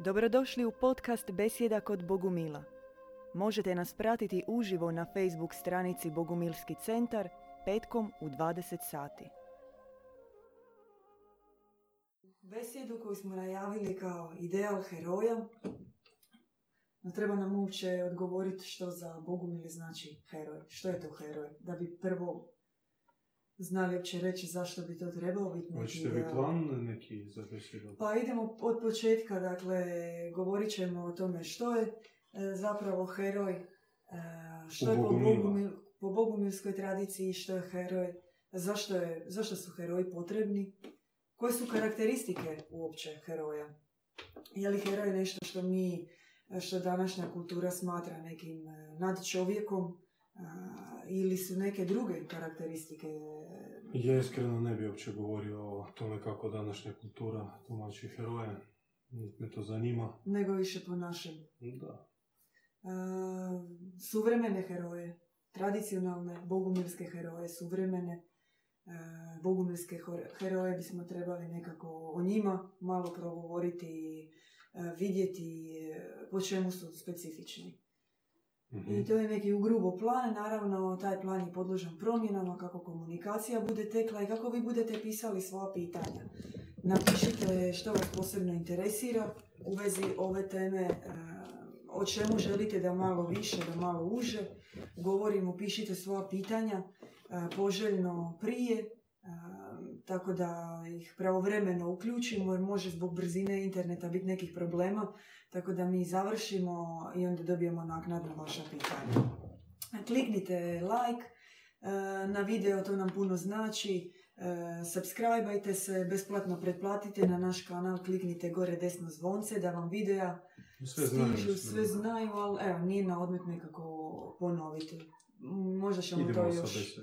Dobrodošli u podcast Besjeda kod Bogumila. Možete nas pratiti uživo na Facebook stranici Bogumilski centar petkom u 20 sati. Besjedu koju smo najavili kao ideal heroja, no treba nam uopće odgovoriti što za Bogumili znači heroj. Što je to heroj? Da bi prvo znali uopće reći zašto bi to trebalo biti neki Hoćete ideal. plan neki za besjedu? Pa idemo od početka, dakle, govorit ćemo o tome što je e, zapravo heroj, e, što je po. Bogumil, po bogumilskoj tradiciji, što je heroj, zašto, je, zašto su heroji potrebni, koje su karakteristike uopće heroja. Je li heroj nešto što mi, što današnja kultura smatra nekim e, nadčovjekom, ili su neke druge karakteristike Ja iskreno ne bi uopće govorio o tome kako današnja kultura tumači heroje. Me to zanima. nego više po našem Da. E, suvremene heroje, tradicionalne bogumilske heroje, suvremene e, bogumilske hor- heroje bismo trebali nekako o njima malo progovoriti i vidjeti e, po čemu su specifični. Mhm. I to je neki ugrubo plan, naravno taj plan je podložan promjenama kako komunikacija bude tekla i kako vi budete pisali svoja pitanja. Napišite što vas posebno interesira u vezi ove teme, e, o čemu želite da malo više, da malo uže. Govorimo, pišite svoja pitanja e, poželjno prije, e, tako da ih pravovremeno uključimo jer može zbog brzine interneta biti nekih problema, tako da mi završimo i onda dobijemo naknadno vaša pitanja. Kliknite like e, na video, to nam puno znači. E, Subscribeajte se, besplatno pretplatite na naš kanal, kliknite gore desno zvonce da vam videa Sve znaju. stižu, sve znaju, ali evo, nije na odmet nekako ponoviti. Možda ćemo to Idemo još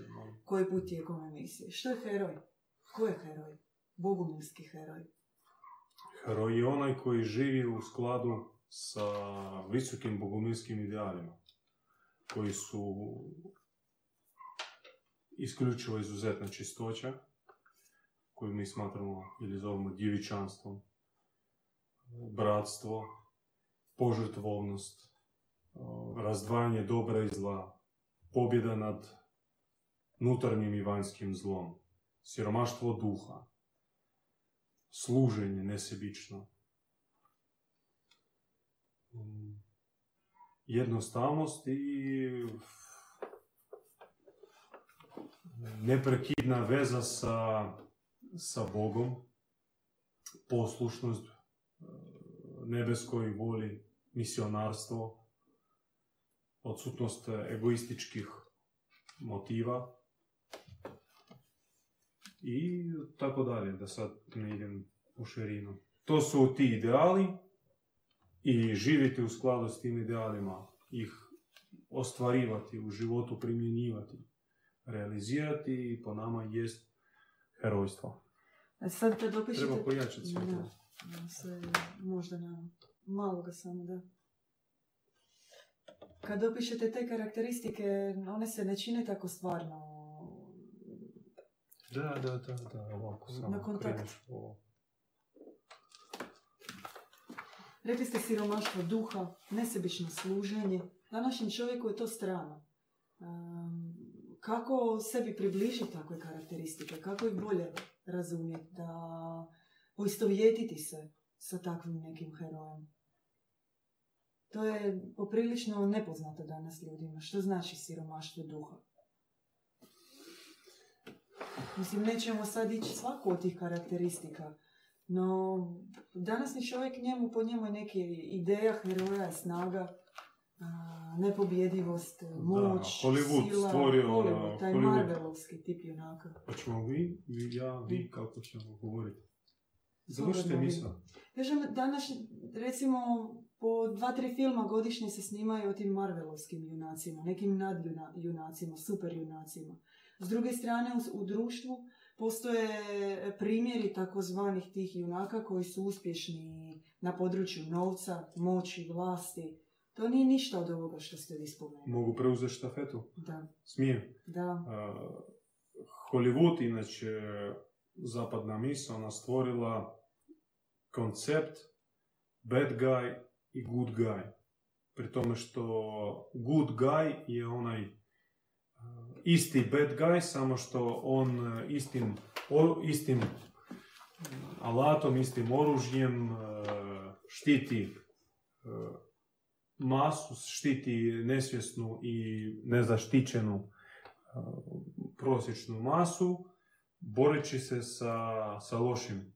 koji put tijekom emisije. Što je heroj? Ko je heroj? Bogumilski heroj. Heroj je onaj koji živi u skladu sa visokim bogumilskim idealima. Koji su isključivo izuzetna čistoća, koju mi smatramo ili zovemo djevičanstvom, bratstvo, požrtvovnost, razdvajanje dobra i zla, pobjeda nad unutarnjim i vanjskim zlom, siromaštvo duha, služenje nesebično, Mm, jednostavnost i neprekidna veza sa, sa Bogom, poslušnost e, nebeskoj voli, misionarstvo, odsutnost egoističkih motiva i tako dalje, da sad ne idem u širinu. To su ti ideali i živjeti u skladu s tim idealima, ih ostvarivati u životu, primjenjivati, realizirati i po nama jest herojstvo. A sad kad opišete... Treba pojačati sve to. možda na malo ga samo da. Kad opišete te karakteristike, one se ne čine tako stvarno. Da, da, da, da, ovako samo Na kontakt. kreneš ovo. Rekli ste siromaštvo duha, nesebično služenje. Današnjem čovjeku je to strano. Um, kako sebi približiti takve karakteristike? Kako ih bolje razumjeti? Da poistovjetiti se sa takvim nekim herojem? To je poprilično nepoznato danas ljudima. Što znači siromaštvo duha? Mislim, nećemo sad ići svaku od tih karakteristika, no današnji čovjek njemu, po njemu je neki ideja heroja, snaga, a, nepobjedivost, moć, Hollywood sila, stvorio, Hollywood, taj Hollywood. Marvelovski tip junaka. Hoćemo vi, vi, ja, vi, kako ćemo govoriti? Završite misao. Kažem, danas, recimo, po dva, tri filma godišnje se snimaju o tim Marvelovskim junacima, nekim nadjunacima, super junacima. S druge strane, u, u društvu postoje primjeri takozvanih tih junaka koji su uspješni na području novca, moći, vlasti. To nije ništa od ovoga što ste vi spomenuli. Mogu preuzeti štafetu? Da, Smijem. da. Uh, Hollywood, inače zapadna misla, ona stvorila koncept bad guy i good guy. Pri tome što good guy je onaj isti bad guy, samo što on uh, istim, istim alatom, istim oružjem uh, štiti uh, masu, štiti nesvjesnu i nezaštićenu prosječnu masu, boreći se sa, sa lošim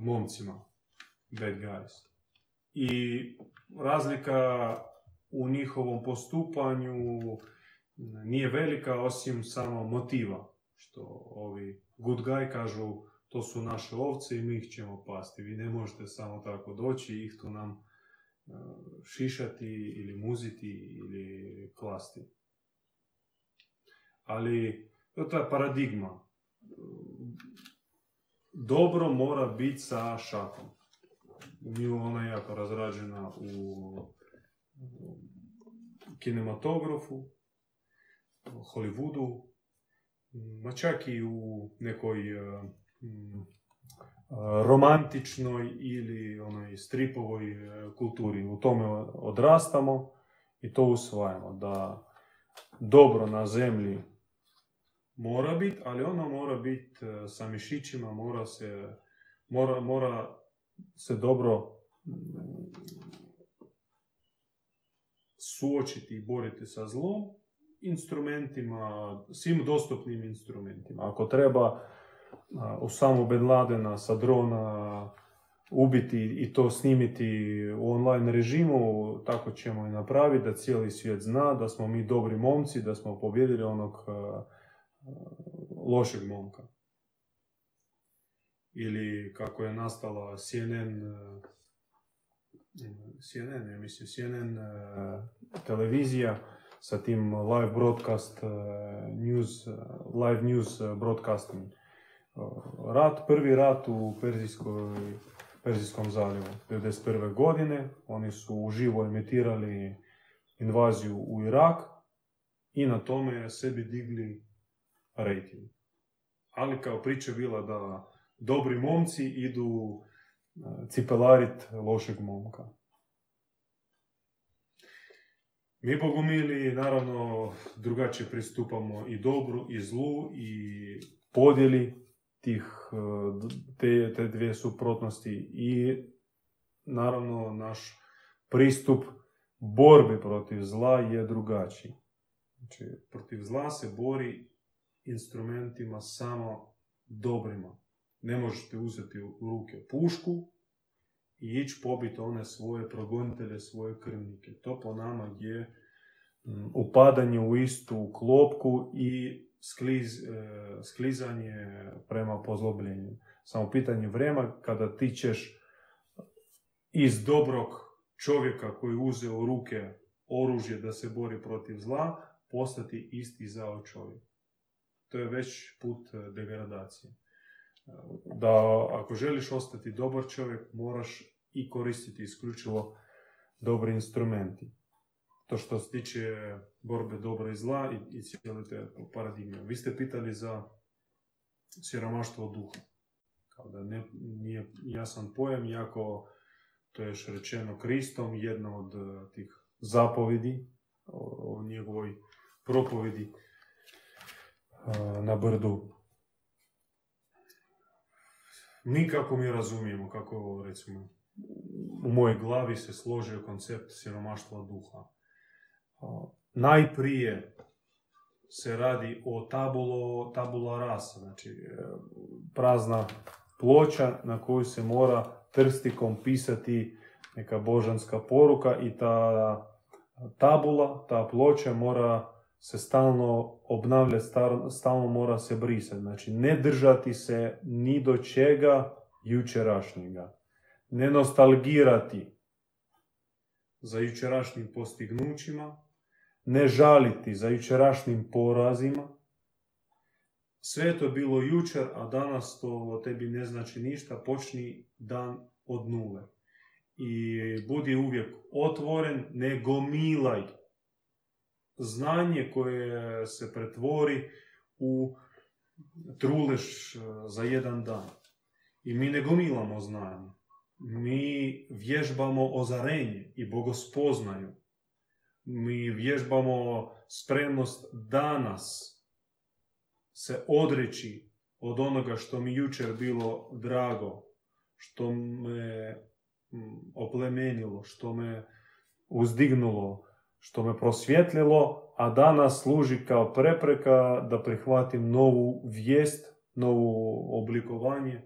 momcima, bad guys. I razlika u njihovom postupanju nije velika osim samo motiva, što ovi good guy kažu to su naše ovce i mi ih ćemo pasti. Vi ne možete samo tako doći i ih tu nam uh, šišati ili muziti ili klasti. Ali to je paradigma. Dobro mora biti sa šakom. Nju ona je jako razrađena u u kinematografu, u Hollywoodu, ma čak i u nekoj uh, mm, uh, romantičnoj ili onoj stripovoj uh, kulturi. U tome odrastamo i to usvajamo. Da dobro na zemlji mora biti, ali ono mora biti sa mišićima, mora se, mora, mora se dobro mm, suočiti i boriti sa zlom instrumentima, svim dostupnim instrumentima. Ako treba a, Osamu Bin Ladena sa drona ubiti i to snimiti u online režimu, tako ćemo i napraviti da cijeli svijet zna da smo mi dobri momci, da smo pobjedili onog lošeg momka. Ili kako je nastala CNN CNN, ja mislim, CNN televizija sa tim live broadcast uh, news, uh, live news uh, broadcasting. Rat, prvi rat u Perzijskoj, Perzijskom zaljevu, 1991. godine. Oni su uživo emitirali invaziju u Irak i na tome sebi digli rating. Ali kao priča bila da dobri momci idu cipelarit lošeg momka. Mi bogumili naravno drugačije pristupamo i dobru i zlu i podjeli tih te, te dvije suprotnosti i naravno naš pristup borbi protiv zla je drugačiji. Znači, protiv zla se bori instrumentima samo dobrima. Ne možete uzeti u ruke pušku i ići pobiti one svoje progonitelje, svoje krvnike. To po nama je upadanje u istu klopku i skliz, sklizanje prema pozlobljenju. Samo pitanje vremena kada ti ćeš iz dobrog čovjeka koji uze u ruke oružje da se bori protiv zla, postati isti zao čovjek. To je već put degradacije da ako želiš ostati dobar čovjek, moraš i koristiti isključivo dobri instrumenti. To što se tiče borbe dobra i zla i, i cijele te paradigme. Vi ste pitali za siromaštvo duha. Kao da ne, nije jasan pojam, iako to je rečeno Kristom, jedna od tih zapovedi o, o njegovoj propovedi na brdu mi kako mi razumijemo, kako recimo u mojoj glavi se složio koncept siromaštva duha. Najprije se radi o tabulo, tabula rasa, znači prazna ploča na koju se mora trstikom pisati neka božanska poruka i ta tabula, ta ploča mora se stalno obnavljati, stalno mora se brisati. Znači, ne držati se ni do čega jučerašnjega. Ne nostalgirati za jučerašnjim postignućima, ne žaliti za jučerašnjim porazima. Sve to bilo jučer, a danas to tebi ne znači ništa, počni dan od nule. I budi uvijek otvoren, ne gomilaj znanje koje se pretvori u truleš za jedan dan. I mi ne gomilamo znanje. Mi vježbamo ozarenje i bogospoznaju. Mi vježbamo spremnost danas se odreći od onoga što mi jučer bilo drago, što me oplemenilo, što me uzdignulo, što me prosvjetlilo, a danas služi kao prepreka da prihvatim novu vijest, novu oblikovanje,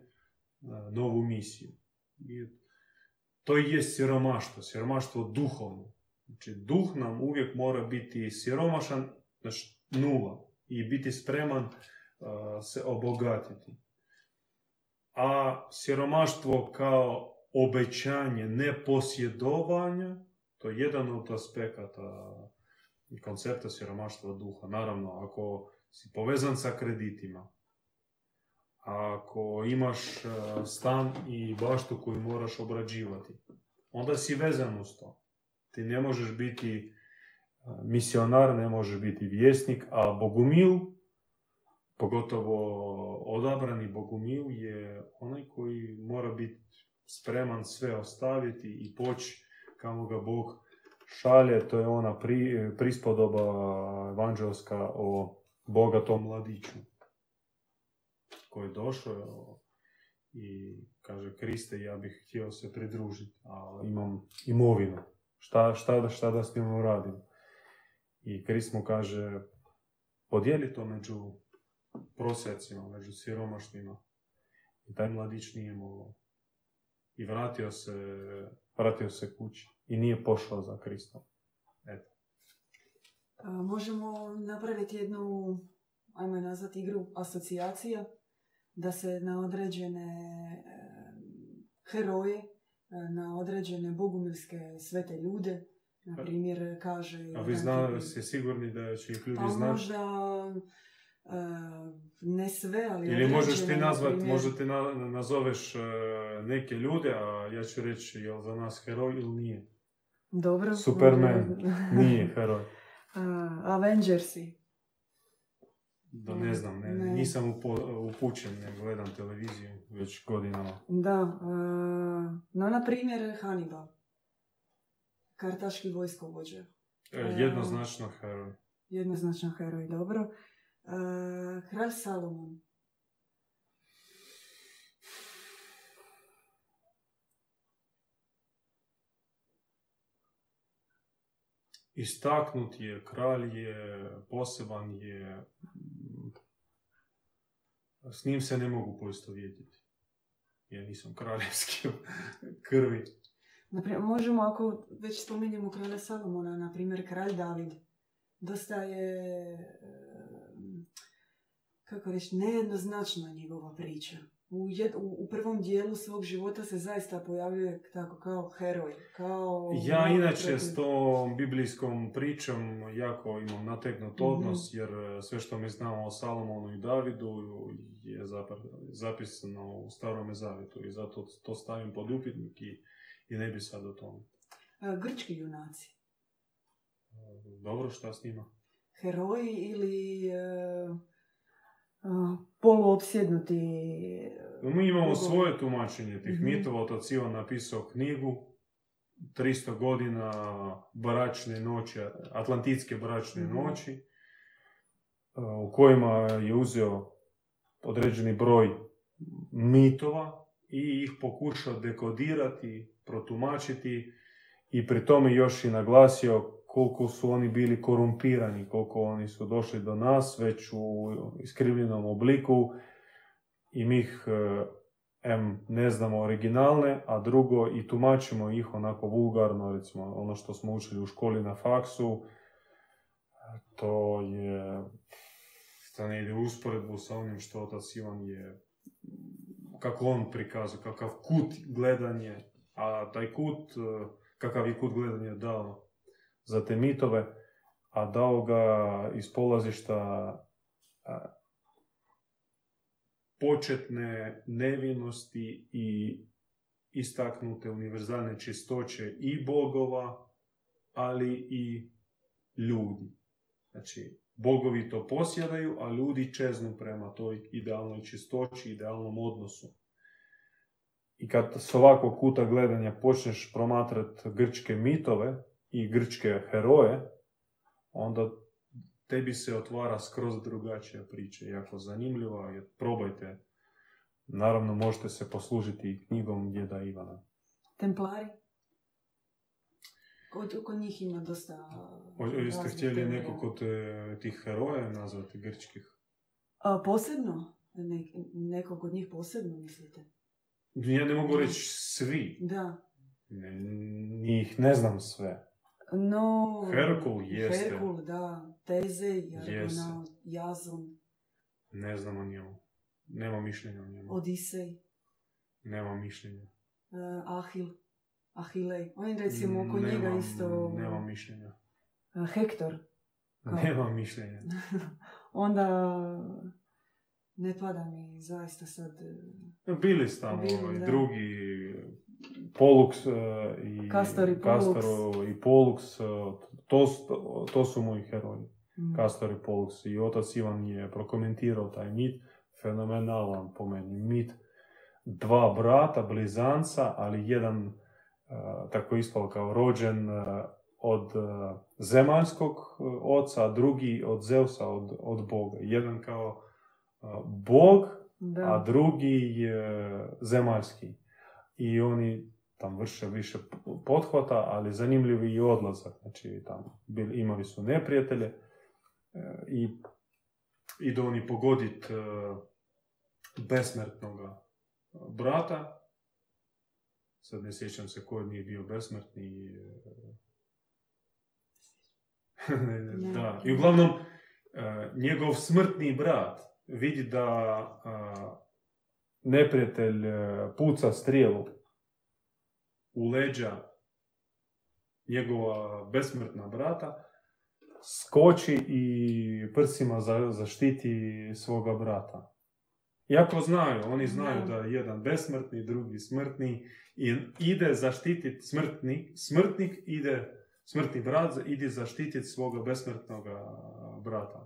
novu misiju. I to je siromaštvo, siromaštvo duhovno. Znači, duh nam uvijek mora biti siromašan, znači nula, i biti spreman se obogatiti. A siromaštvo kao obećanje neposjedovanja, to je jedan od aspekata koncepta siromaštva duha. Naravno, ako si povezan sa kreditima, ako imaš e, stan i baštu koju moraš obrađivati, onda si vezan uz to. Ti ne možeš biti e, misionar, ne možeš biti vjesnik, a bogumil, pogotovo odabrani bogumil, je onaj koji mora biti spreman sve ostaviti i poći kamo ga Bog šalje. To je ona pri, prispodoba evanđelska o bogatom mladiću koji je došao i kaže Kriste ja bih htio se pridružiti, a imam imovinu. Šta, šta, šta da s tim uradim? I Krist mu kaže podijeli to među prosjacima, među siromašnima. I taj mladić nije mogao. I vratio se, vratio se kući. I nije pošao za Kristom. Eto. možemo napraviti jednu, ajmo je nazvati igru, asocijacija da se na određene heroje, na određene bogumilske svete ljude, na primjer, kaže... A vi zna, ste sigurni da će ih ljudi pa znati? možda ne sve, ali... Ili možeš ti nazvat, primjer... možda ti na, nazoveš neke ljude, a ja ću reći je li za nas heroj ili nije. Dobro. Superman nije heroj. Avengersi. Da ne znam, ne, ne. nisam upo, upućen, ne gledam televiziju već godinama. Da, uh, no na primjer Hannibal. Kartaški vojskovođa. E, jednoznačno heroj. Jednoznačno heroj, dobro. Uh, kralj Salomon. Istaknut je, kralj je, poseban je, s njim se ne mogu poistovjetiti. Ja nisam kraljevski krvi. Naprimjer, možemo, ako već spominjemo kralja Salomona, na primjer kralj David, dosta je, kako reći, nejednoznačna njegova priča u, u, prvom dijelu svog života se zaista pojavljuje tako kao heroj. Kao ja inače s tom biblijskom pričom jako imam nategnut mhm. odnos jer e, sve što mi znamo o Salomonu i Davidu je zapisano u starome zavjetu i zato to stavim pod upitnik i, i ne bi sad o tome. Grčki junaci. Dobro, šta s njima? Heroji ili... E, poluopsjednuti. Mi imamo svoje tumačenje tih mm-hmm. mitova. Otac Ivan napisao knjigu 300 godina bračne noći, atlantitske bračne mm noći, u kojima je uzeo određeni broj mitova i ih pokušao dekodirati, protumačiti i pri tome još i naglasio koliko su oni bili korumpirani, koliko oni su došli do nas već u iskrivljenom obliku. I mi ih em, ne znamo originalne, a drugo i tumačimo ih onako vulgarno, recimo ono što smo učili u školi na faksu, to je, to ne ide usporedbu sa onim što otac Ivan je, kako on prikazuje, kakav kut gledanje, a taj kut, kakav je kut gledanje dao za te mitove, a dao ga iz polazišta početne nevinosti i istaknute univerzalne čistoće i bogova, ali i ljudi. Znači, bogovi to posjedaju, a ljudi čeznu prema toj idealnoj čistoći, idealnom odnosu. I kad s ovakvog kuta gledanja počneš promatrati grčke mitove i grčke heroje, onda tebi se otvara skroz drugačija priča. Jako zanimljiva, jer probajte. Naravno, možete se poslužiti i knjigom djeda Ivana. Templari? Kod, kod njih ima dosta... O- Jeste htjeli teorija. neko kod e, tih heroja nazvati grčkih? A, posebno? Ne, nekog od njih posebno, mislite? Ja ne mogu reći svi. Da. Ne, njih ne znam sve. No... Herkul jeste. Herkul, da. Teze. Jargonao, Jazon, Ne znam o njemu. Nema mišljenja o njemu. Odisej, Nema mišljenja. uh, Ahil, Ahilej. On recimo oko njega Nemam- isto... Nema mišljenja. uh, Hektor. Kao- Nema mišljenja. Onda ne pada mi zaista sad... uh, Bili su tamo Bili, i da. drugi Pollux e, i Castor i Pollux. Castor i Pollux, e, to, to su moji heroji. mm, Castor i Pollux. I otac Ivan je prokomentirao taj mit, fenomenalan po meni mit. Dva brata, blizanca, ali jedan e, tako ispao kao rođen od zemaljskog oca, a drugi od Zeusa, od, od Boga. Jedan kao Bog, Da. a drugi je zemaljski. I oni tam vrše više pothvata, ali zanimljivi i odlazak. Znači, tam imali su neprijatelje e, i idu oni pogodit e, besmrtnog brata. Sad ne sjećam se ko nije bio besmrtni. e, da, i uglavnom, e, njegov smrtni brat vidi da neprijatelj e, puca strijelu u leđa njegova besmrtna brata, skoči i prsima za, zaštiti svoga brata. Iako znaju, oni znaju Da. da je jedan besmrtni, drugi smrtni i ide zaštititi smrtni, smrtnik ide, smrtni brat ide zaštititi svoga besmrtnog brata.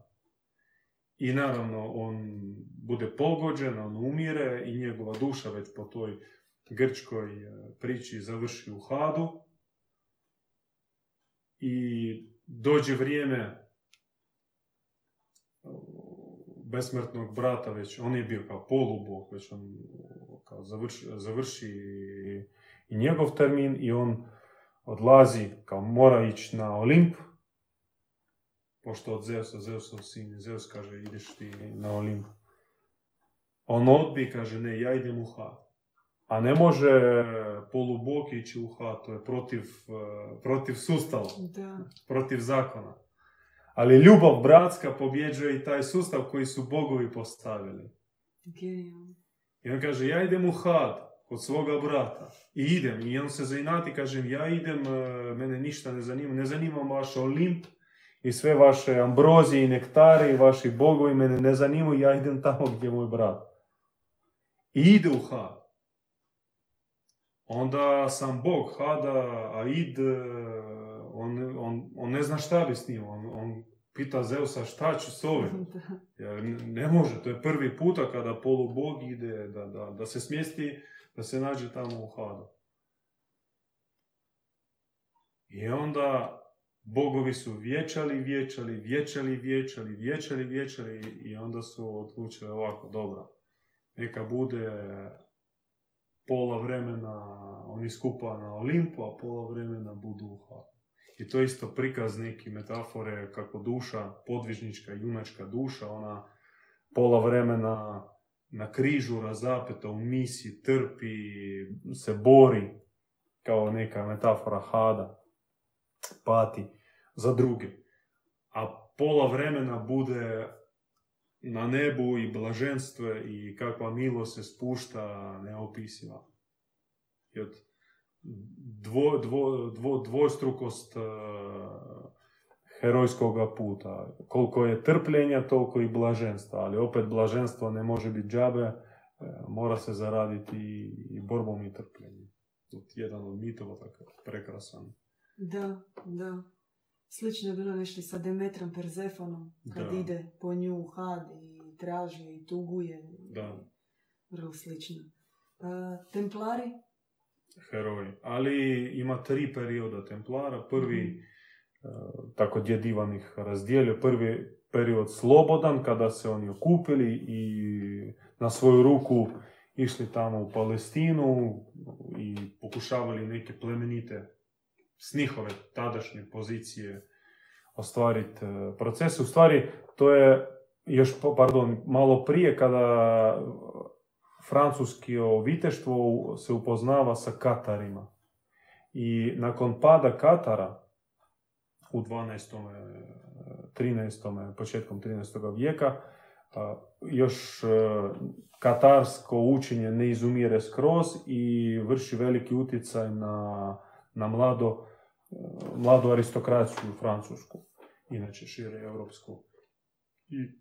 I naravno on bude pogođen, on umire i njegova duša već po toj grčkoj e, priči završi u Hadu. I dođe vrijeme o, besmrtnog brata već, on je bio kao polubog, već on o, kao završi, završi i njegov termin i on odlazi, kao mora ići na Olimp, pošto od Zeusa, Zeusov sin, Zeus kaže ideš ti na Olimp. On odbi, kaže ne, ja idem u Had. A ne može polubog ići u Had, to je protiv, eh, protiv sustava, Da. protiv zakona. Ali ljubav bratska pobjeđuje i taj sustav koji su bogovi postavili. Genijalno. I on kaže, ja idem u Had kod svoga brata. I idem. I on se zainati, kažem, ja idem, eh, mene ništa ne zanima. Ne zanima vaš Olimp i sve vaše ambrozije i nektari i vaši bogovi mene ne zanimaju. Ja idem tamo gdje je moj brat. I ide u Had. Onda sam bog Hada, Aid, eh, on, on, on ne zna šta bi s njim. On, on pita Zeusa šta ću s ovim. Jer ne- ne može, to je prvi puta kada polubog ide da, da, da se smjesti, da se nađe tamo u Hadu. I onda bogovi su vječali, vječali, vječali, vječali, vječali, vječali i onda su odlučili ovako, dobro, neka bude pola vremena oni skupa na Olimpu, a pola vremena budu u. I to je isto prikaz neke metafore kako duša, podvižnička, junačka duša, ona pola vremena na križu razapeta u misiji, trpi, se bori, kao neka metafora hada, pati za druge. A pola vremena bude na nebu i blaženstvo i kakva milost se spušta neopisiva. I od dvo, dvo, dvo, dvostrukost uh, herojskoga puta. Koliko je trpljenja, toliko i blaženstva. Ali opet blaženstvo ne može biti džabe, e, mora se zaraditi i, borbom i trpljenjem. Jedan od mitova takav prekrasan. Da, da. Slično je bilo nešto sa Demetrom Perzefonom, kad Da. ide po nju u had i traži i tuguje. Da. Vrlo slično. templari? Heroji. Ali ima tri perioda templara. Prvi, uh, tako djedivanih razdijelio, prvi period slobodan, kada se oni okupili i na svoju ruku išli tamo u Palestinu i pokušavali neke plemenite s njihove tadašnje pozicije ostvariti e, proces. U stvari, to je još, pardon, malo prije kada francuski viteštvo se upoznava sa Katarima. I nakon pada Katara u 12. 13. početkom 13. vijeka, još e, katarsko učenje ne izumire skroz i vrši veliki utjecaj na, na mlado, mladu aristokraciju francusku, inače šire europsku. I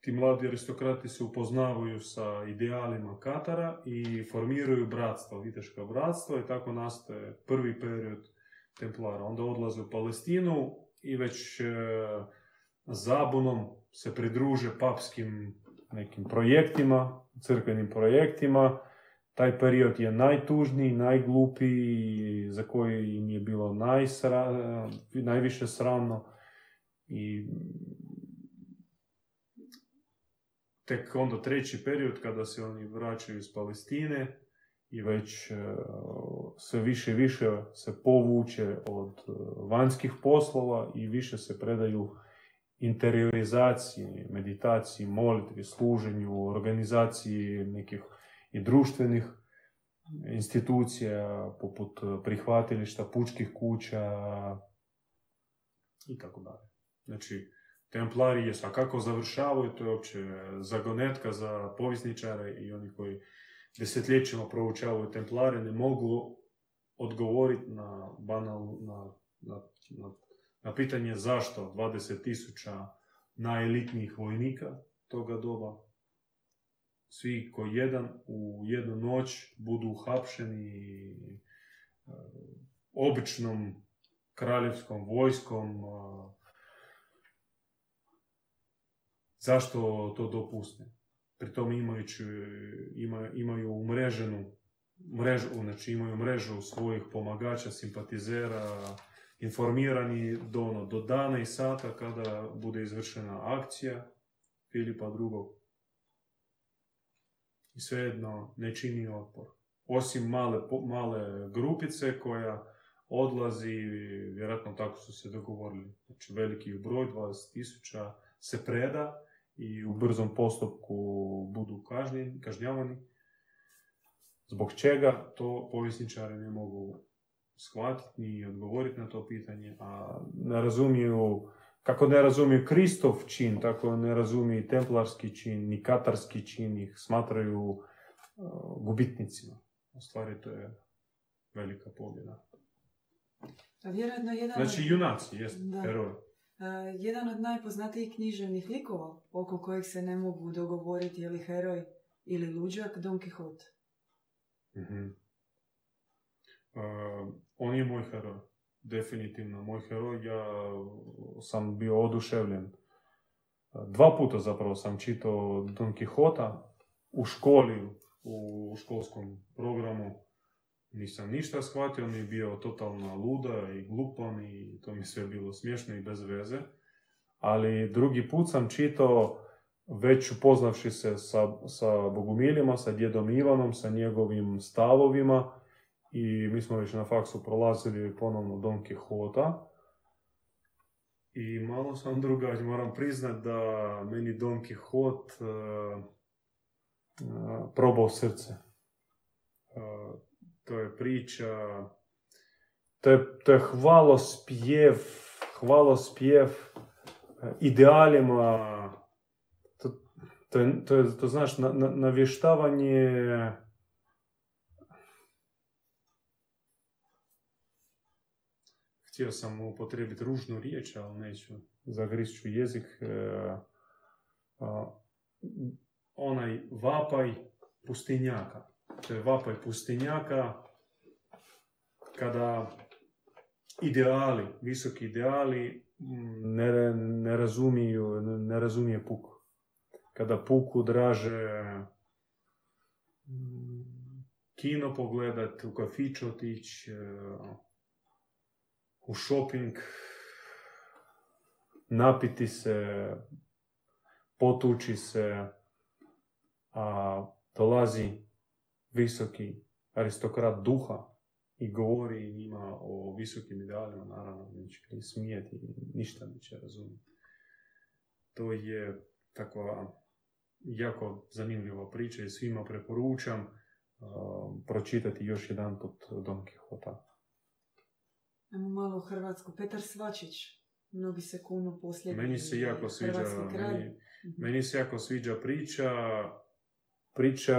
ti mladi aristokrati se upoznavaju sa idealima Katara i formiraju bratstvo, viteško bratstvo i tako nastaje prvi period Templara. Onda odlaze u Palestinu i već e, zabunom se pridruže papskim nekim projektima, crkvenim projektima. Taj period je najtužniji, najglupiji, za koji im je bilo najsra, najviše sramno. I tek onda treći period kada se oni vraćaju iz Palestine i već e, sve više i više se povuče od e, vanjskih poslova i više se predaju interiorizaciji, meditaciji, molitvi, služenju, organizaciji nekih i društvenih institucija poput prihvatilišta, pučkih kuća i tako dalje. Znači, templari jesu, a kako završavaju, to je uopće zagonetka za povisničare i oni koji desetljećima proučavaju templare ne mogu odgovoriti na banal, na, na, na na pitanje zašto 20.000 najelitnijih vojnika toga doba, svi koji jedan u jednu noć budu uhapšeni e, običnom kraljevskom vojskom, zašto to dopuste? Pritom imajući, ima, imaju umreženu mrežu, znači imaju mrežu svojih pomagača, simpatizera, informirani do, ono, do dana i sata kada bude izvršena akcija Filipa II. I svejedno ne čini otpor. Osim male, male grupice koja odlazi, vjerojatno tako su se dogovorili, znači veliki broj, 20.000, se preda i u brzom postupku budu kažnjeni, kažnjavani. Zbog čega to povjesničari ne mogu shvatiti ni odgovoriti na to pitanje, a ne razumiju, kako ne razumiju Kristov čin, tako ne razumiju templarski čin, ni katarski čin, ih smatraju uh, gubitnicima. U stvari to je velika pobjeda. A vjerojatno jedan znači junaci, jest, heroj. jedan od najpoznatijih književnih likova oko kojeg se ne mogu dogovoriti je li heroj ili luđak Don Quixote. mm on je moj heroj. Definitivno moj heroj. Ja sam bio oduševljen. Dva puta zapravo sam čitao Don Quixota u školi, u školskom programu. Nisam ništa shvatio, on je bio totalna luda i glupan i to mi sve bilo smiješno i bez veze. Ali drugi put sam čitao već upoznavši se sa, sa Bogumiljima, sa djedom Ivanom, sa njegovim stavovima, i mi smo već na faksu prolazili ponovno Don Quixota. I malo sam drugačiji, moram priznat da meni Don Quixote uh, uh, probao srce. Uh, to je priča, to je, to je hvalospjev, hvalospjev idealima, to, to, je, to, je, to znaš, na, na, navještavanje htio sam upotrijebiti ružnu riječ, ali neću, zagrišću jezik. E, onaj vapaj pustinjaka. To je vapaj pustinjaka kada ideali, visoki ideali ne, ne razumiju, ne razumije puku. Kada puku draže kino pogledat, u kafić otići, e, u shopping, napiti se, potući se, a dolazi visoki aristokrat duha i govori njima o visokim idealima, naravno, neće li smijeti, ništa neće razumjeti. To je takva jako zanimljiva priča i svima preporučam pročitati još jedan put Don Quixota. Ajmo malo u Hrvatsku. Petar Svačić, mnogi se kunu posljednji Meni se jako sviđa, meni, Mhm. meni se jako sviđa priča, priča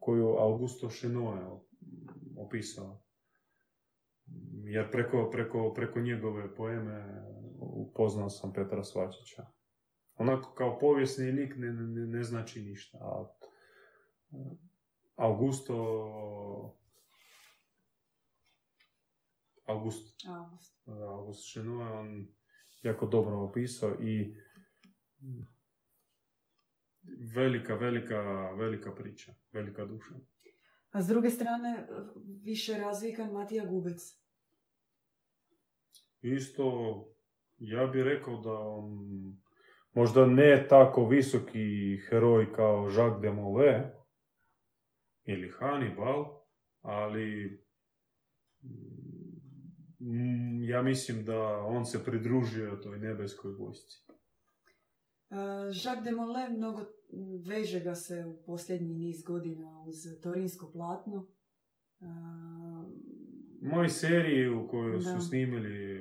koju Augusto Chenoa je opisao. Jer preko, preko, preko njegove poeme upoznao sam Petra Svačića. Onako kao povijesni lik ne, ne, ne znači ništa. A Augusto August, August. da, August Chenoa je on jako dobro opisao i velika, velika, velika priča, velika duša. A s druge strane, više razvikan Matija Gubec. Isto, ja bih rekao da on možda ne tako visoki heroj kao Jacques de Molay ili Hannibal, ali ja mislim da on se pridružio toj nebeskoj vojsci. Uh, Jacques de Molay mnogo veže ga se u posljednji niz godina uz Torinsko platno. Uh, Moji seriji u kojoj su snimili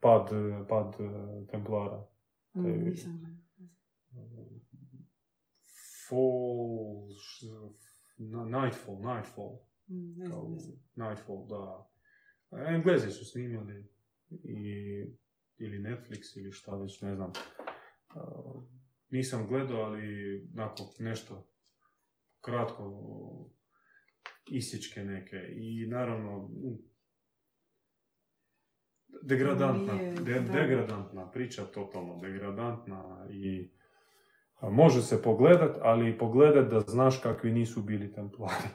pad, pad eh, Templara. mm, Fall, Nightfall, Nightfall. mm, ne znam, kao ne znam. Nightfall, da. Englezi su snimili i, ili Netflix ili šta već, ne znam. Nisam gledao, ali onako nešto kratko isječke neke i naravno degradantna, de- da. degradantna priča, totalno degradantna i a, može se pogledat, ali pogledat da znaš kakvi nisu bili templari.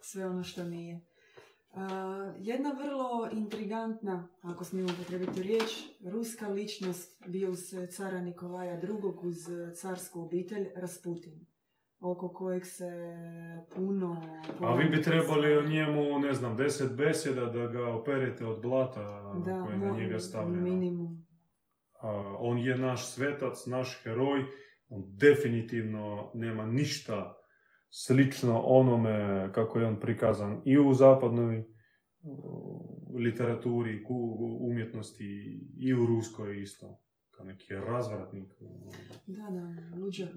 Sve ono što nije. Jedna vrlo intrigantna, ako smijem upotrebiti riječ, ruska ličnost bio uz cara Nikolaja II. uz carsku obitelj Rasputin, oko kojeg se puno... A vi bi trebali o njemu, ne znam, deset beseda da ga operete od blata da, koje je na njega stavljeno. Minimum. A, on je naš svetac, naš heroj. On definitivno nema ništa slično onome kako je on prikazan i u zapadnoj u, literaturi, ku, umjetnosti i u ruskoj isto. Kao neki razvratnik. Da, da, luđak.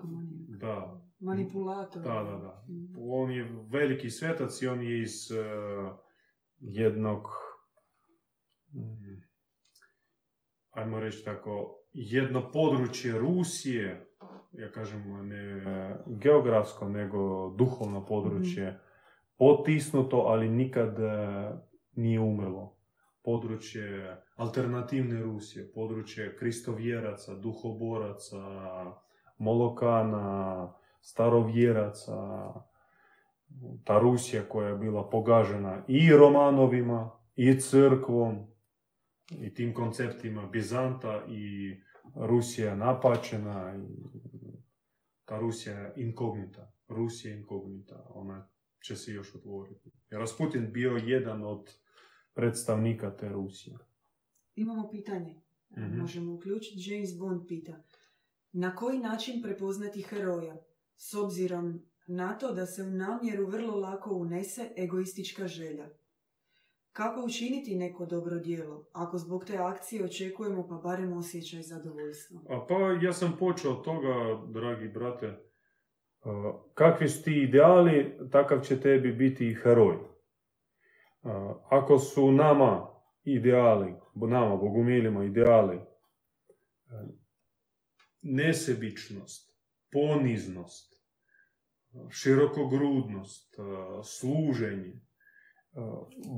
Da, Manipulator. Da, da, da. Mm. On je veliki svetac i on je iz eh, jednog, mm, ajmo reći tako, jedno područje Rusije, ja kažem ne geografsko, nego duhovno područje, potisnuto, ali nikad eh, nije umrlo. Područje alternativne Rusije, područje kristovjeraca, duhoboraca, molokana, starovjeraca, ta Rusija koja je bila pogažena i Romanovima, i crkvom, i tim konceptima Bizanta, i Rusija napačena, i ta Rusija je inkognita. Rusija je inkognita, ona će se još otvoriti. Jer Rasputin bio jedan od predstavnika te Rusije. Imamo pitanje. Mhm. Možemo uključiti. James Bond pita. Na koji način prepoznati heroja? S obzirom na to da se u namjeru vrlo lako unese egoistička želja. Kako učiniti neko dobro djelo, ako zbog te akcije očekujemo pa barem osjećaj zadovoljstva? A pa ja sam počeo od toga, dragi brate, kakvi su ti ideali, takav će tebi biti i heroj. Ako su nama ideali, nama, bogumilima, ideali, nesebičnost, poniznost, širokogrudnost, služenje,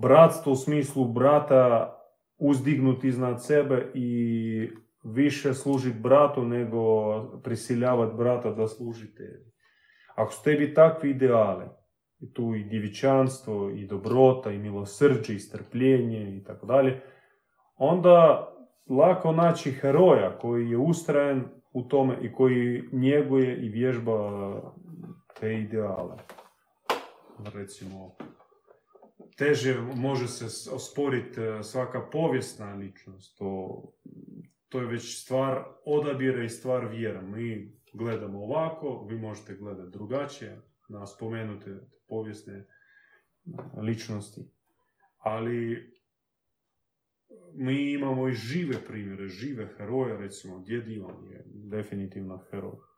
bratstvo u smislu brata uzdignuti iznad sebe i više služiti bratu nego prisiljavati brata da služi tebi. Ako su tebi takvi ideali, i tu i divičanstvo, i dobrota, i milosrđe, i strpljenje, i tako dalje, onda lako naći heroja koji je ustrajan u tome i koji njeguje i vježba te ideale. Recimo, teže može se osporiti e, svaka povijesna ličnost. To, to je već stvar odabira i stvar vjera. Mi gledamo ovako, vi možete gledati drugačije na spomenute povijesne ličnosti. Ali mi imamo i žive primjere, žive heroje, recimo Djed Ivan je definitivno heroj.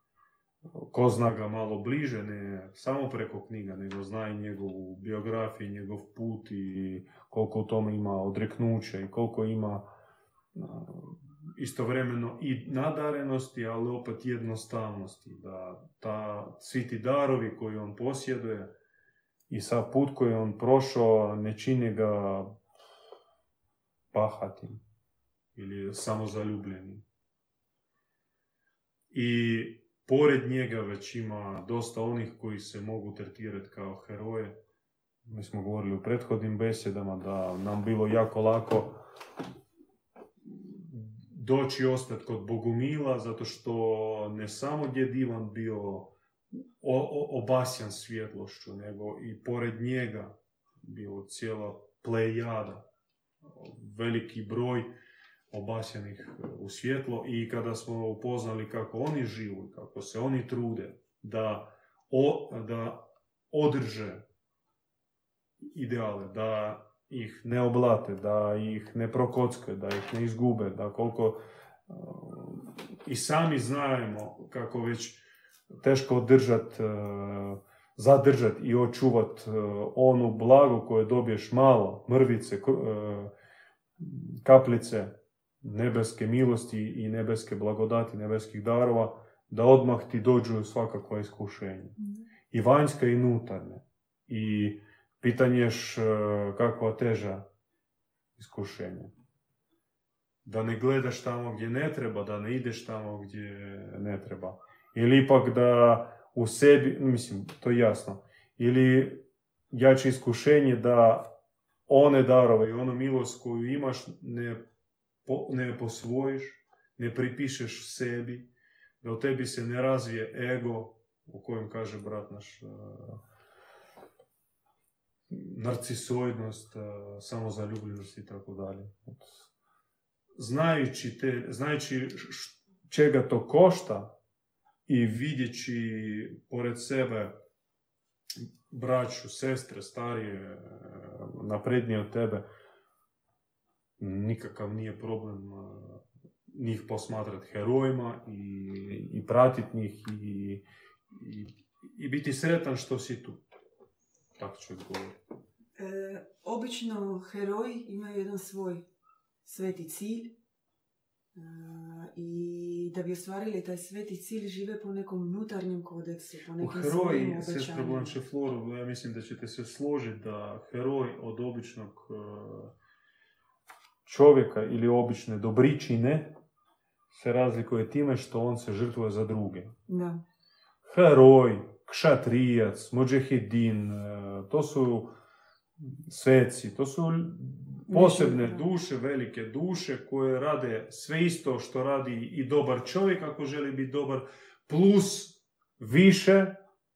Ko zna ga malo bliže, ne samo preko knjiga, nego zna i njegovu biografiju, njegov put i koliko u tome ima odreknuća i koliko ima istovremeno i nadarenosti, ali opet jednostavnosti. Da ta, svi ti darovi koji on posjeduje i sa put koji on prošao ne čini ga pahatim ili samozaljubljenim. I pored njega već ima dosta onih koji se mogu tretirati kao heroje. Mi smo govorili u prethodnim besjedama da nam bilo jako lako doći i ostati kod Bogumila, zato što ne samo gdje Ivan bio obasjan svjetlošću, nego i pored njega bio cijela plejada, veliki broj obasjanih u svjetlo i kada smo upoznali kako oni živu, kako se oni trude da, da održe ideale, da ih ne oblate, da ih ne prokocke, da ih ne izgube, da koliko uh, i sami znajemo kako već teško održat, uh, zadržat i očuvat onu blagu koju dobiješ malo, mrvice, kaplice nebeske milosti i nebeske blagodati, nebeskih darova, da odmah ti dođu svakakva iskušenja. Mhm. I vanjska i unutarnje. I Pitanje je kakva teža iskušenja. Da ne gledaš tamo gdje ne treba, da ne ideš tamo gdje ne treba. Ili ipak da u sebi, mislim, to je jasno. Ili jače iskušenje da one darove i onu milost koju imaš ne, ne posvojiš, ne pripišeš sebi, da u tebi se ne razvije ego, o kojem kaže brat naš narcisoidnost, samozaljubljenost i tako dalje. Znajući, te, znajući čega to košta i vidjeći pored sebe braću, sestre, starije, naprednije od tebe, nikakav nije problem njih posmatrati herojima i, i pratiti njih i, i, i biti sretan što si tu. Tako ću odgovoriti. E, obično heroji imaju jedan svoj sveti cilj e, i da bi ostvarili taj sveti cilj žive po nekom unutarnjem kodeksu, po nekim U heroji, sestra Blanchefloru, ja mislim da ćete se složiti da heroj od običnog e, čovjeka ili obične dobričine se razlikuje time što on se žrtvuje za druge. Da. Heroj, kšatrijac, mođehedin, e, to su sveci, to su posebne duše, velike duše koje rade sve isto što radi i dobar čovjek ako želi biti dobar, plus više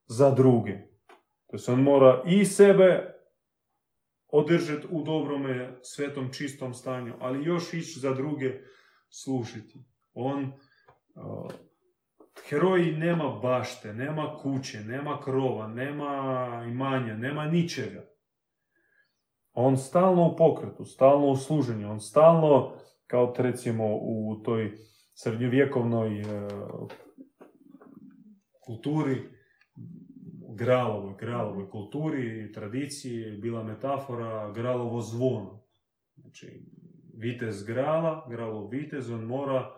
za druge. To se on mora i sebe održati u dobrome, svetom, čistom stanju, ali još ići za druge slušiti. On e, heroji nema bašte, nema kuće, nema krova, nema imanja, nema ničega. On stalno u pokretu, stalno u služenju, on stalno, kao recimo u toj srednjovjekovnoj e, kulturi, gralovoj, gralovoj kulturi i tradiciji bila metafora gralovo zvono. Znači, vitez grala, gralo vitez, on mora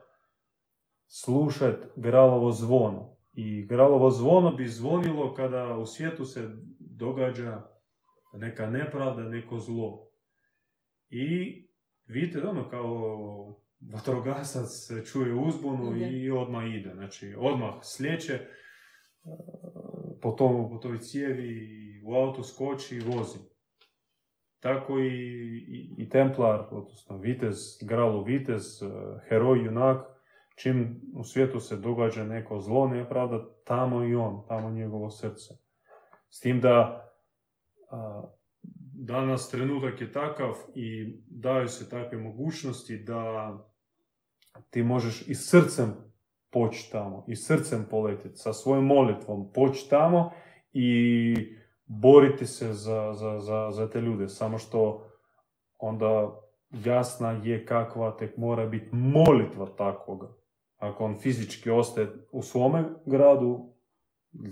slušat gralovo zvono. I gralovo zvono bi zvonilo kada u svijetu se događa neka nepravda, neko zlo. I vidite, ono, kao vatrogasac čuje uzbunu i odmah ide. Znači, odmah slijeće po, tom, po toj cijevi u auto skoči i vozi. Tako i, i, i Templar, odnosno Vitez, Gralu Vitez, e, heroj, junak, čim u svijetu se događa neko zlo, nepravda, tamo i on, tamo njegovo srce. S tim da a, danas trenutak je takav i daju se takve mogućnosti da ti možeš i srcem poći tamo, i srcem poletiti, sa svojom molitvom poći i boriti se za, za, za, za te ljude. Samo što onda jasna je kakva tek mora biti molitva takvoga. Ako on fizički ostaje u svome gradu,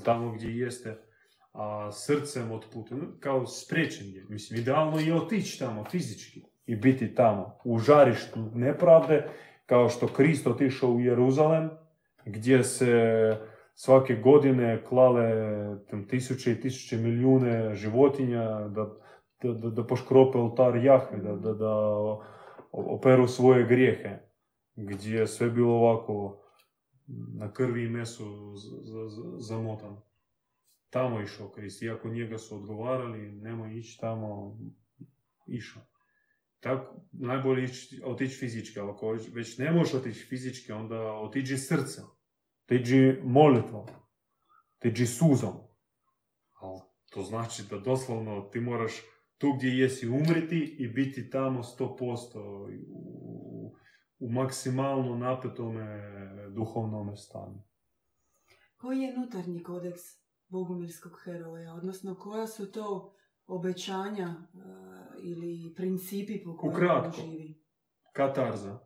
tamo gdje jeste, a srcem otputuje, kao spriječen je. Mislim, idealno je otići tamo fizički i biti tamo, u žarištu nepravde, kao što Krist otišao u Jeruzalem, gdje se svake godine klale tam, tisuće i tisuće milijune životinja da, da, da, poškrope oltar Jahve, da, da, da operu svoje grijehe, gdje je sve bilo ovako na krvi i mesu zamotano. Tamo išao Krist, iako njega su odgovarali, nemoj ići tamo, išao. Tako, najbolje ići, otići fizički, ali ako već ne možeš otići fizički, onda otiđi srcem, otiđi molitvom, otiđi suzom. Ali to znači da doslovno ti moraš tu gdje jesi umriti i biti tamo 100% u, u maksimalno napetome duhovnome stanju. Koji je nutarnji kodeks bogumirskog heroja? Odnosno, koja su to obećanja uh, ili principi po kojima on živi? katarza.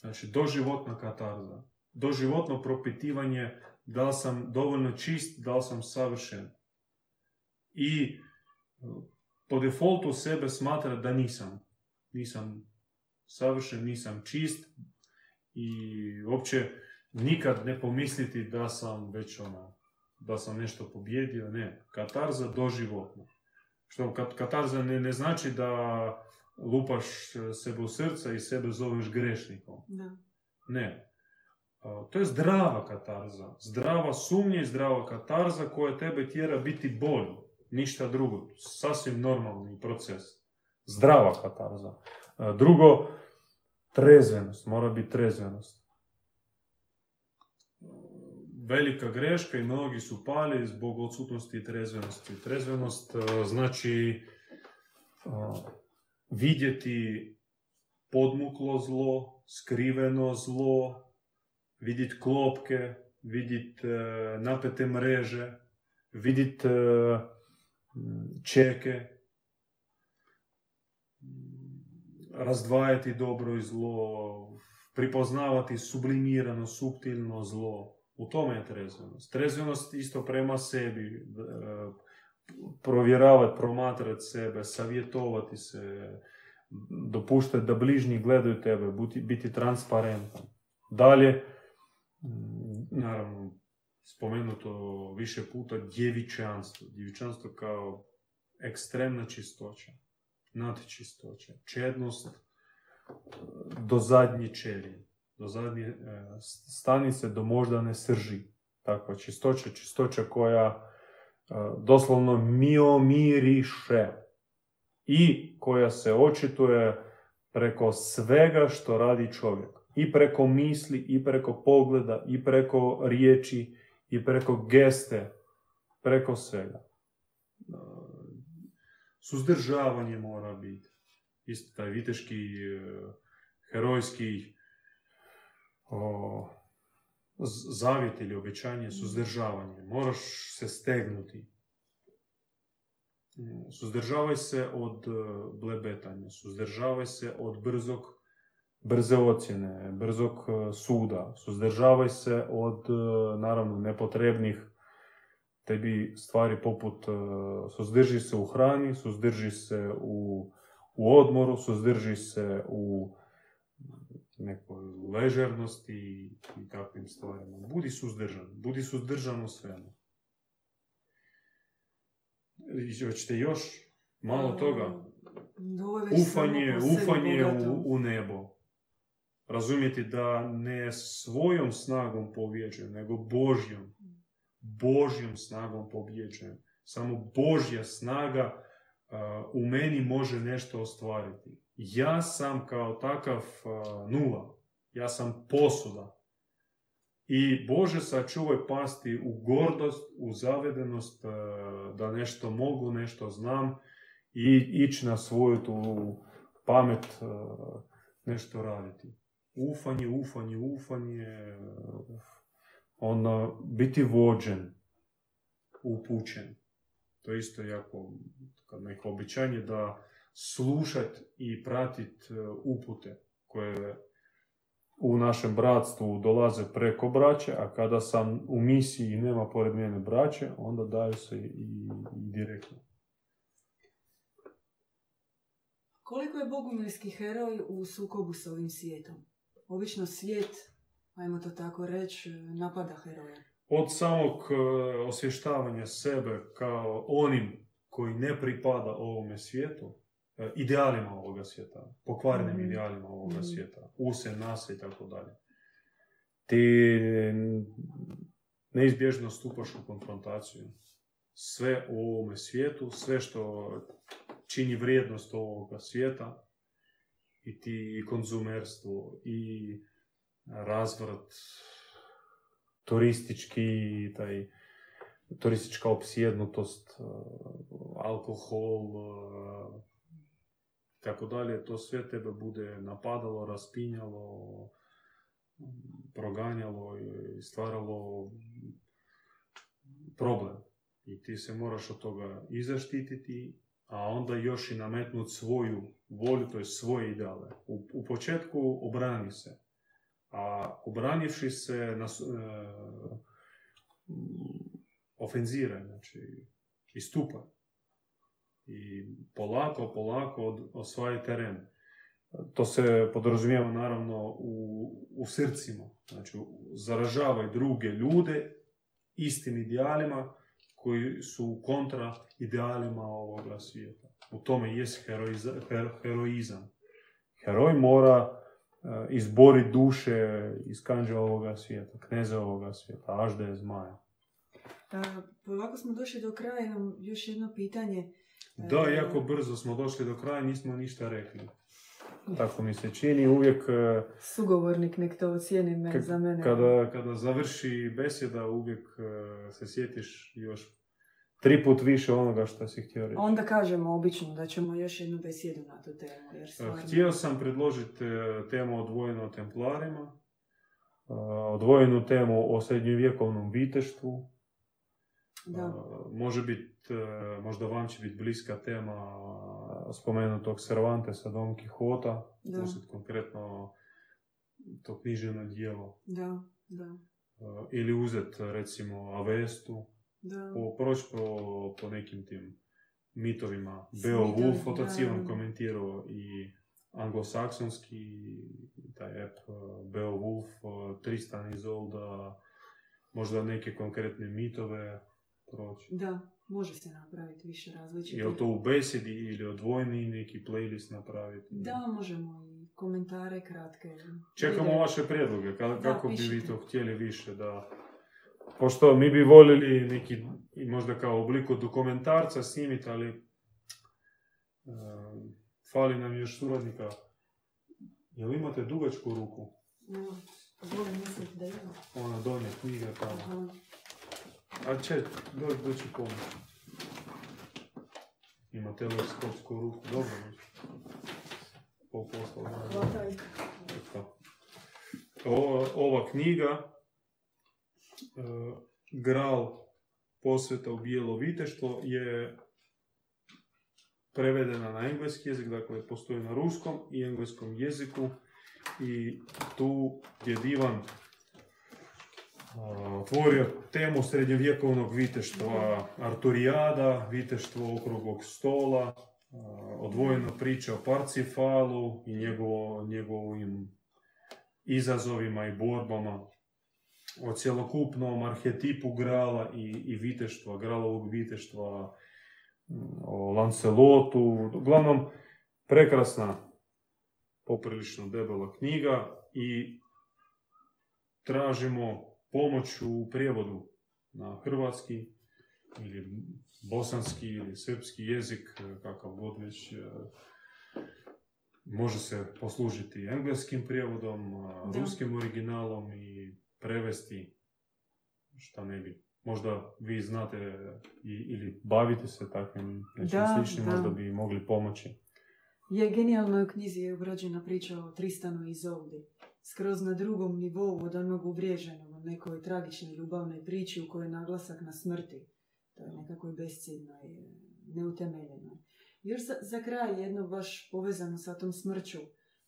Znači, doživotna katarza. Doživotno propitivanje da li sam dovoljno čist, da li sam savršen. I po defaultu sebe smatra da nisam. Nisam savršen, nisam čist i uopće nikad ne pomisliti da sam već ono, da sam nešto pobjedio, ne. Katarza doživotno. Što katarza ne, ne znači da lupaš sebe u srca i sebe zoveš grešnikom. Da. Ne. To je zdrava katarza. Zdrava sumnja i zdrava katarza koja tebe tjera biti bolji. Ništa drugo. Sasvim normalni proces. Zdrava katarza. Drugo, trezvenost. Mora biti trezvenost. Velika greška i mnogi su pali zbog odsutnosti trezvenosti. Trezvenost znači vidjeti podmuklo zlo, skriveno zlo, vidjeti klopke, vidjeti napete mreže, vidjeti čeke, razdvajati dobro i zlo, pripoznavati sublimirano, subtilno zlo. U tome je trezvenost. Trezvenost isto prema sebi, provjeravati, promatrati sebe, savjetovati se, dopuštati da bližnji gledaju tebe, biti transparentan. Dalje, naravno, spomenuto više puta djevičanstvo. Djevičanstvo kao ekstremna čistoća, nadčistoća, čednost do zadnje čelije, do zadnje e, stanice, do moždane srži. Takva čistoća, čistoća koja e, doslovno miomiriše i koja se očituje preko svega što radi čovjek. I preko misli, i preko pogleda, i preko riječi, i preko geste, preko svega. Suzdržavanje mora biti. Isto taj viteški, herojski o, zavjet ili obećanje, suzdržavanje. Moraš se stegnuti. Suzdržavaj se od blebetanja, suzdržavaj se od brzog brze ocjene, brzog e, suda, suzdržavaj se od, e, naravno, nepotrebnih tebi stvari poput e, suzdrži se u hrani, suzdrži se u, u odmoru, suzdrži se u nekoj ležernosti i, takvim stvarima. Budi suzdržan, budi suzdržan u svemu. Hoćete još malo toga? Ufanje, ufanje u, u nebo razumjeti da ne svojom snagom povjeđujem, nego Božjom. Božjom snagom pobjeđujem. Samo Božja snaga u meni može nešto ostvariti. Ja sam kao takav nula. Ja sam posuda. I Bože sačuvaj pasti u gordost, u zavedenost da nešto mogu, nešto znam i ići na svoju tu pamet nešto raditi. Ufanje, ufanje, ufanje, onda biti vođen, upućen. To je isto jako neko običanje da slušat i pratit e, upute koje u našem bratstvu dolaze preko braće, a kada sam u misiji i nema pored mene braće, onda daju se i, i direktno. Koliko je bogumilski heroj u sukobu s ovim svijetom? Obično svijet, ajmo to tako reći, napada heroja. Od samog e, osvještavanja sebe kao onim koji ne pripada ovome svijetu, e, idealima ovoga svijeta, pokvarenim mm idealima ovoga mm svijeta, use, nase i tako dalje. Ti neizbježno stupaš u konfrontaciju. Sve u ovome svijetu, sve što čini vrijednost ovoga svijeta, i ti konzumerstvo, i razvrat, turistički, taj turistička opsjednutost, e, alkohol, e, tako dalje, to sve tebe bude napadalo, raspinjalo, proganjalo i stvaralo problem. I ti se moraš od toga i zaštititi, a onda još i nametnuti svoju volju, to je svoje ideale. U, u početku obrani se, a obranivši se na, e, ofenzira, znači istupa. I polako, polako osvaja teren. To se podrazumijeva naravno u, u srcima. Znači, zaražavaju druge ljude istim idealima koji su kontra idealima ovoga svijeta. U tome je heroiza, heroizam. Heroj mora uh, izboriti duše iz kanđa ovoga svijeta, kneza ovoga svijeta, až da je zmaja. Polako smo došli do kraja, imam još jedno pitanje. Da, e, jako brzo smo došli do kraja, nismo ništa rekli. Tako mi se čini, uvijek... E, Sugovornik nek to ocijeni me za mene. Kada, kada završi besjeda, uvijek e, se sjetiš još tri put više onoga što si htio reći. Onda kažemo obično da ćemo još jednu besjedu na tu temu. Jer stvarno... Htio sam predložiti temu odvojeno o templarima, odvojenu temu o srednjovjekovnom viteštvu, da. Može biti, e, možda vam će biti bliska tema spomenutog Cervantesa Don Quixota, uzeti konkretno to knjiženo dijelo. Da, da. E, ili uzeti recimo Avestu, da. Po, proći po, po nekim tim mitovima. Beowulf, otac Ivan komentirao i anglosaksonski, taj ep e, Beowulf, Tristan Izolda, možda neke konkretne mitove, proći. Da, može se napraviti više različitih. Je li to u besedi ili odvojni neki playlist napraviti? Da, možemo i komentare kratke. Čekamo vaše prijedloge, kako bi vi to htjeli više da... Pošto mi bi voljeli neki, možda kao obliku dokumentarca snimiti, ali uh, fali nam još suradnika. Jel imate dugačku ruku? No, volim misliti da ima. Ona donje knjiga tamo. A če, doći doći pomoć. Ima teleskopsku ruku, dobro Pol posla. Ova knjiga, uh, Gral posveta u bijelo viteštvo, je prevedena na engleski jezik, dakle postoji na ruskom i engleskom jeziku i tu je divan otvorio temu srednjovjekovnog viteštva Arturijada, viteštvo okruglog stola, odvojena priča o Parcifalu i njegovo, njegovim izazovima i borbama, o cjelokupnom arhetipu grala i, i viteštva, gralovog viteštva, o Lancelotu, uglavnom prekrasna, poprilično debela knjiga i tražimo pomoć u prijevodu na hrvatski ili bosanski ili srpski jezik, e, kakav god već e, može se poslužiti engleskim prijevodom, a, Da. ruskim originalom i prevesti šta ne bi. Možda vi znate i, ili bavite se takvim nečim sličnim, da. možda bi mogli pomoći. Je genijalno je u knjizi je obrađena priča o Tristanu i Izoldi. Skroz na drugom nivou od onog uvriježenog, nekoj tragičnoj ljubavnoj priči u kojoj je naglasak na smrti. To je nekakvoj besciljnoj, neutemeljenoj. Još za, za kraj jedno baš povezano sa tom smrću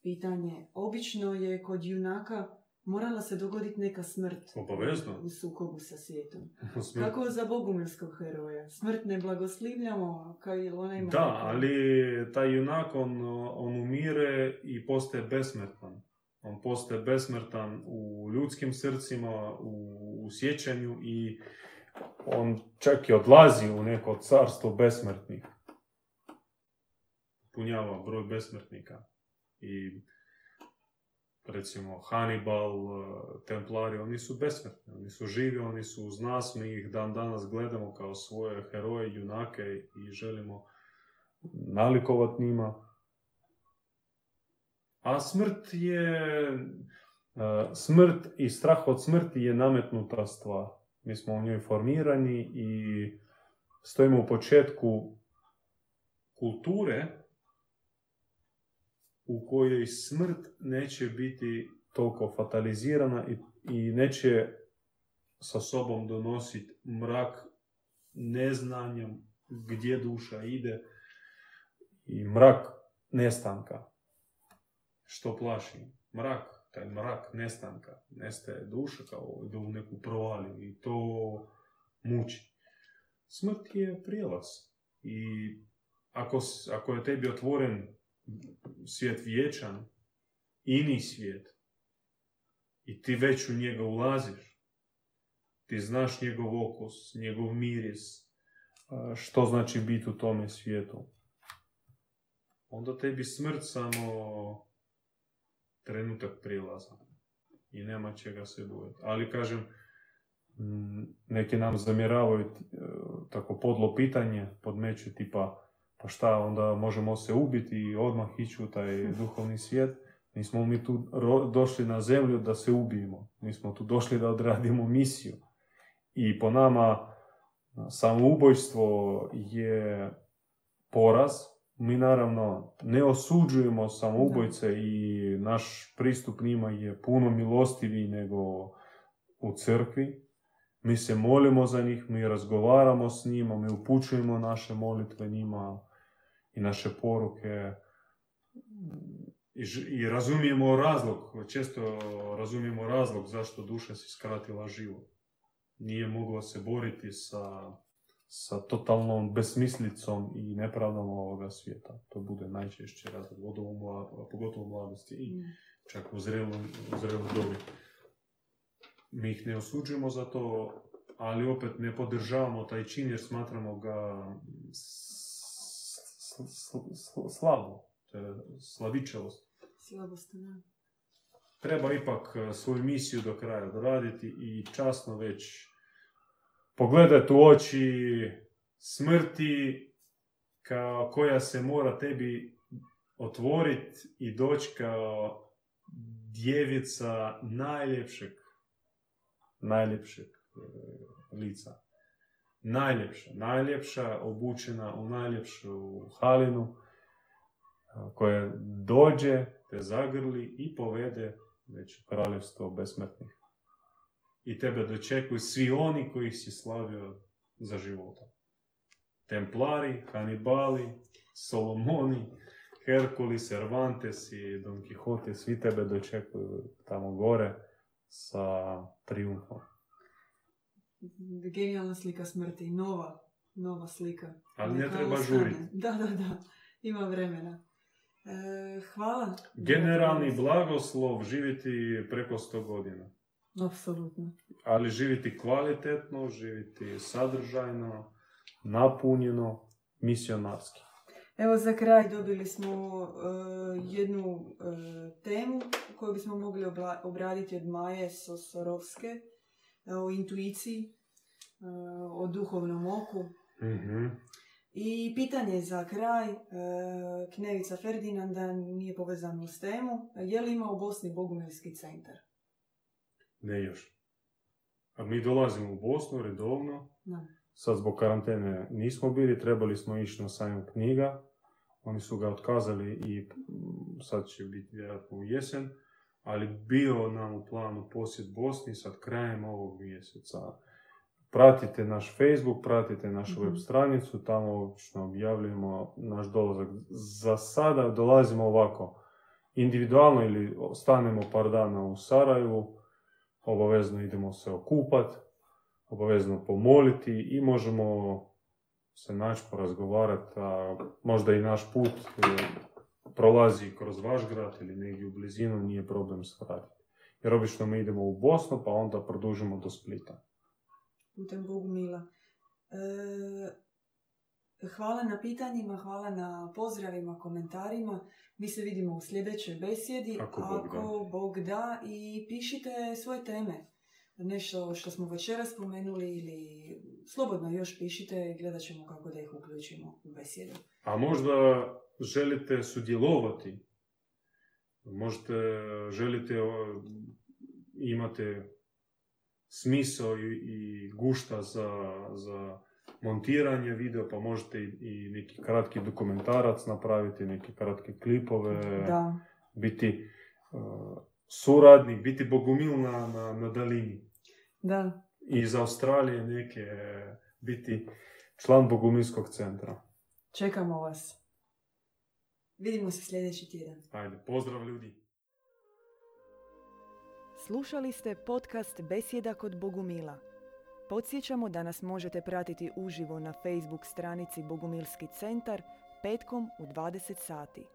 pitanje. Obično je kod junaka morala se dogoditi neka smrt Obavezno. u sukobu sa svijetom. Smrt- Kako za bogumilskog heroja? Smrt ne blagoslivljamo, kao i ona ima... Da, neko- ali taj junak, on, on umire i postaje besmrtan. On postaje besmrtan u ljudskim srcima, u, u sjećanju i on čak i odlazi u neko carstvo besmrtnih. Punjava broj besmrtnika. I recimo Hannibal, eh, Templari, oni su besmrtni, oni su živi, oni su uz nas, mi ih dan danas gledamo kao svoje heroje, junake i želimo nalikovati njima. A smrt je, eh, smrt i strah od smrti je nametnuta stvar. Mi smo u njoj formirani i stojimo u početku kulture u kojoj smrt neće biti toliko fatalizirana i, i neće sa sobom donositi mrak neznanjem gdje duša ide i mrak nestanka. Što plaši? Mrak, taj mrak nestanka. Nestaje duša kao ide u neku provaliju i to muči. Smrt je prijelaz. I ako, ako je tebi otvoren svijet vječan, ini svijet, i ti već u njega ulaziš, ti znaš njegov okus, njegov miris, što znači biti u tome svijetu. Onda tebi smrt samo trenutak prijelaza i nema čega se bojati. Ali kažem, neki nam zamjeravaju e, tako podlo pitanje, podmeću tipa pa šta, onda možemo se ubiti i odmah ići u taj duhovni svijet. Nismo mi tu ro- došli na zemlju da se ubijemo. Mi smo tu došli da odradimo misiju. I po nama samoubojstvo je poraz. Mi naravno ne osuđujemo samoubojce i naš pristup njima je puno milostiviji nego u crkvi. Mi se molimo za njih, mi razgovaramo s njima, mi upućujemo naše molitve njima i naše poruke i, i razumijemo razlog, često razumijemo razlog zašto duša si skratila život. Nije mogla se boriti sa, sa totalnom besmislicom i nepravdom ovoga svijeta. To bude najčešće razlog, mla- pogotovo u mladosti i Mm. čak u zrelom, dobi. Mi ih ne osuđujemo za to, ali opet ne podržavamo taj čin jer smatramo ga slabo, slavičavost. Slabost, da. Treba ipak e, svoju misiju do kraja doraditi i časno već pogledati u oči smrti kao koja se mora tebi otvoriti i doći kao djevica najljepšeg, najljepšeg e, lica. Najljepša, najljepša, obučena u najljepšu halinu, a, koja dođe, te zagrli i povede već kraljevstvo besmrtnih. I tebe dočekuju svi oni kojih si slavio za života. Templari, Hanibali, Solomoni, Herkuli, Cervantes i Don Quixote, svi tebe dočekuju tamo gore sa triumfom. Genijalna slika smrti, nova, nova slika. Ali ne treba žuriti. Da, da, da, ima vremena. E, hvala. Generalni blagoslov živjeti preko 100 godina. Apsolutno. ali živjeti kvalitetno, živjeti sadržajno, napunjeno, misionarski. Evo za kraj dobili smo e, jednu e, temu koju bismo mogli obla- obraditi od Maje Sosorovske e, o intuiciji. o duhovnom oku. Mhm. I pitanje za kraj, Knevica Ferdinanda nije povezano s temu. Je li ima u Bosni Bogumilski centar? Ne još. A mi dolazimo u Bosnu redovno. Da. Sad zbog karantene nismo bili, trebali smo ići na sajam knjiga. Oni su ga otkazali i mm, sad će biti vjerojatno u jesen. Ali bio nam u planu posjet Bosni sad krajem ovog mjeseca. Pratite naš Facebook, pratite našu Mhm. web stranicu, tamo obično objavljujemo naš dolazak. Za sada dolazimo ovako, individualno ili stanemo par dana u Sarajevu, obavezno idemo se okupat, obavezno pomoliti i možemo se naći, porazgovarati, a možda i naš put e, prolazi kroz vaš grad ili negdje u blizinu, nije problem svratiti. Jer obično mi idemo u Bosnu, pa onda produžimo do Splita. putem Bogumila. E, hvala na pitanjima, hvala na pozdravima, komentarima. Mi se vidimo u sljedećoj besjedi. Ako Bog da. Ako Bog da. I pišite svoje teme. Nešto što smo večeras spomenuli ili slobodno još pišite i gledat ćemo kako da ih uključimo u besjedu. A možda želite sudjelovati, možete, želite, imate smisao i, i gušta za, za montiranje video, pa možete i, i neki kratki dokumentarac napraviti, neke kratke klipove, Da, biti uh, suradnik, biti bogumil na, na, na dalini. da. I iz Australije neke, biti član bogumilskog centra. Čekamo vas. Vidimo se sljedeći tjedan. Ajde, pozdrav ljudi! Slušali ste podcast Besjeda kod Bogumila. Podsjećamo da nas možete pratiti uživo na Facebook stranici Bogumilski centar petkom u 20 sati.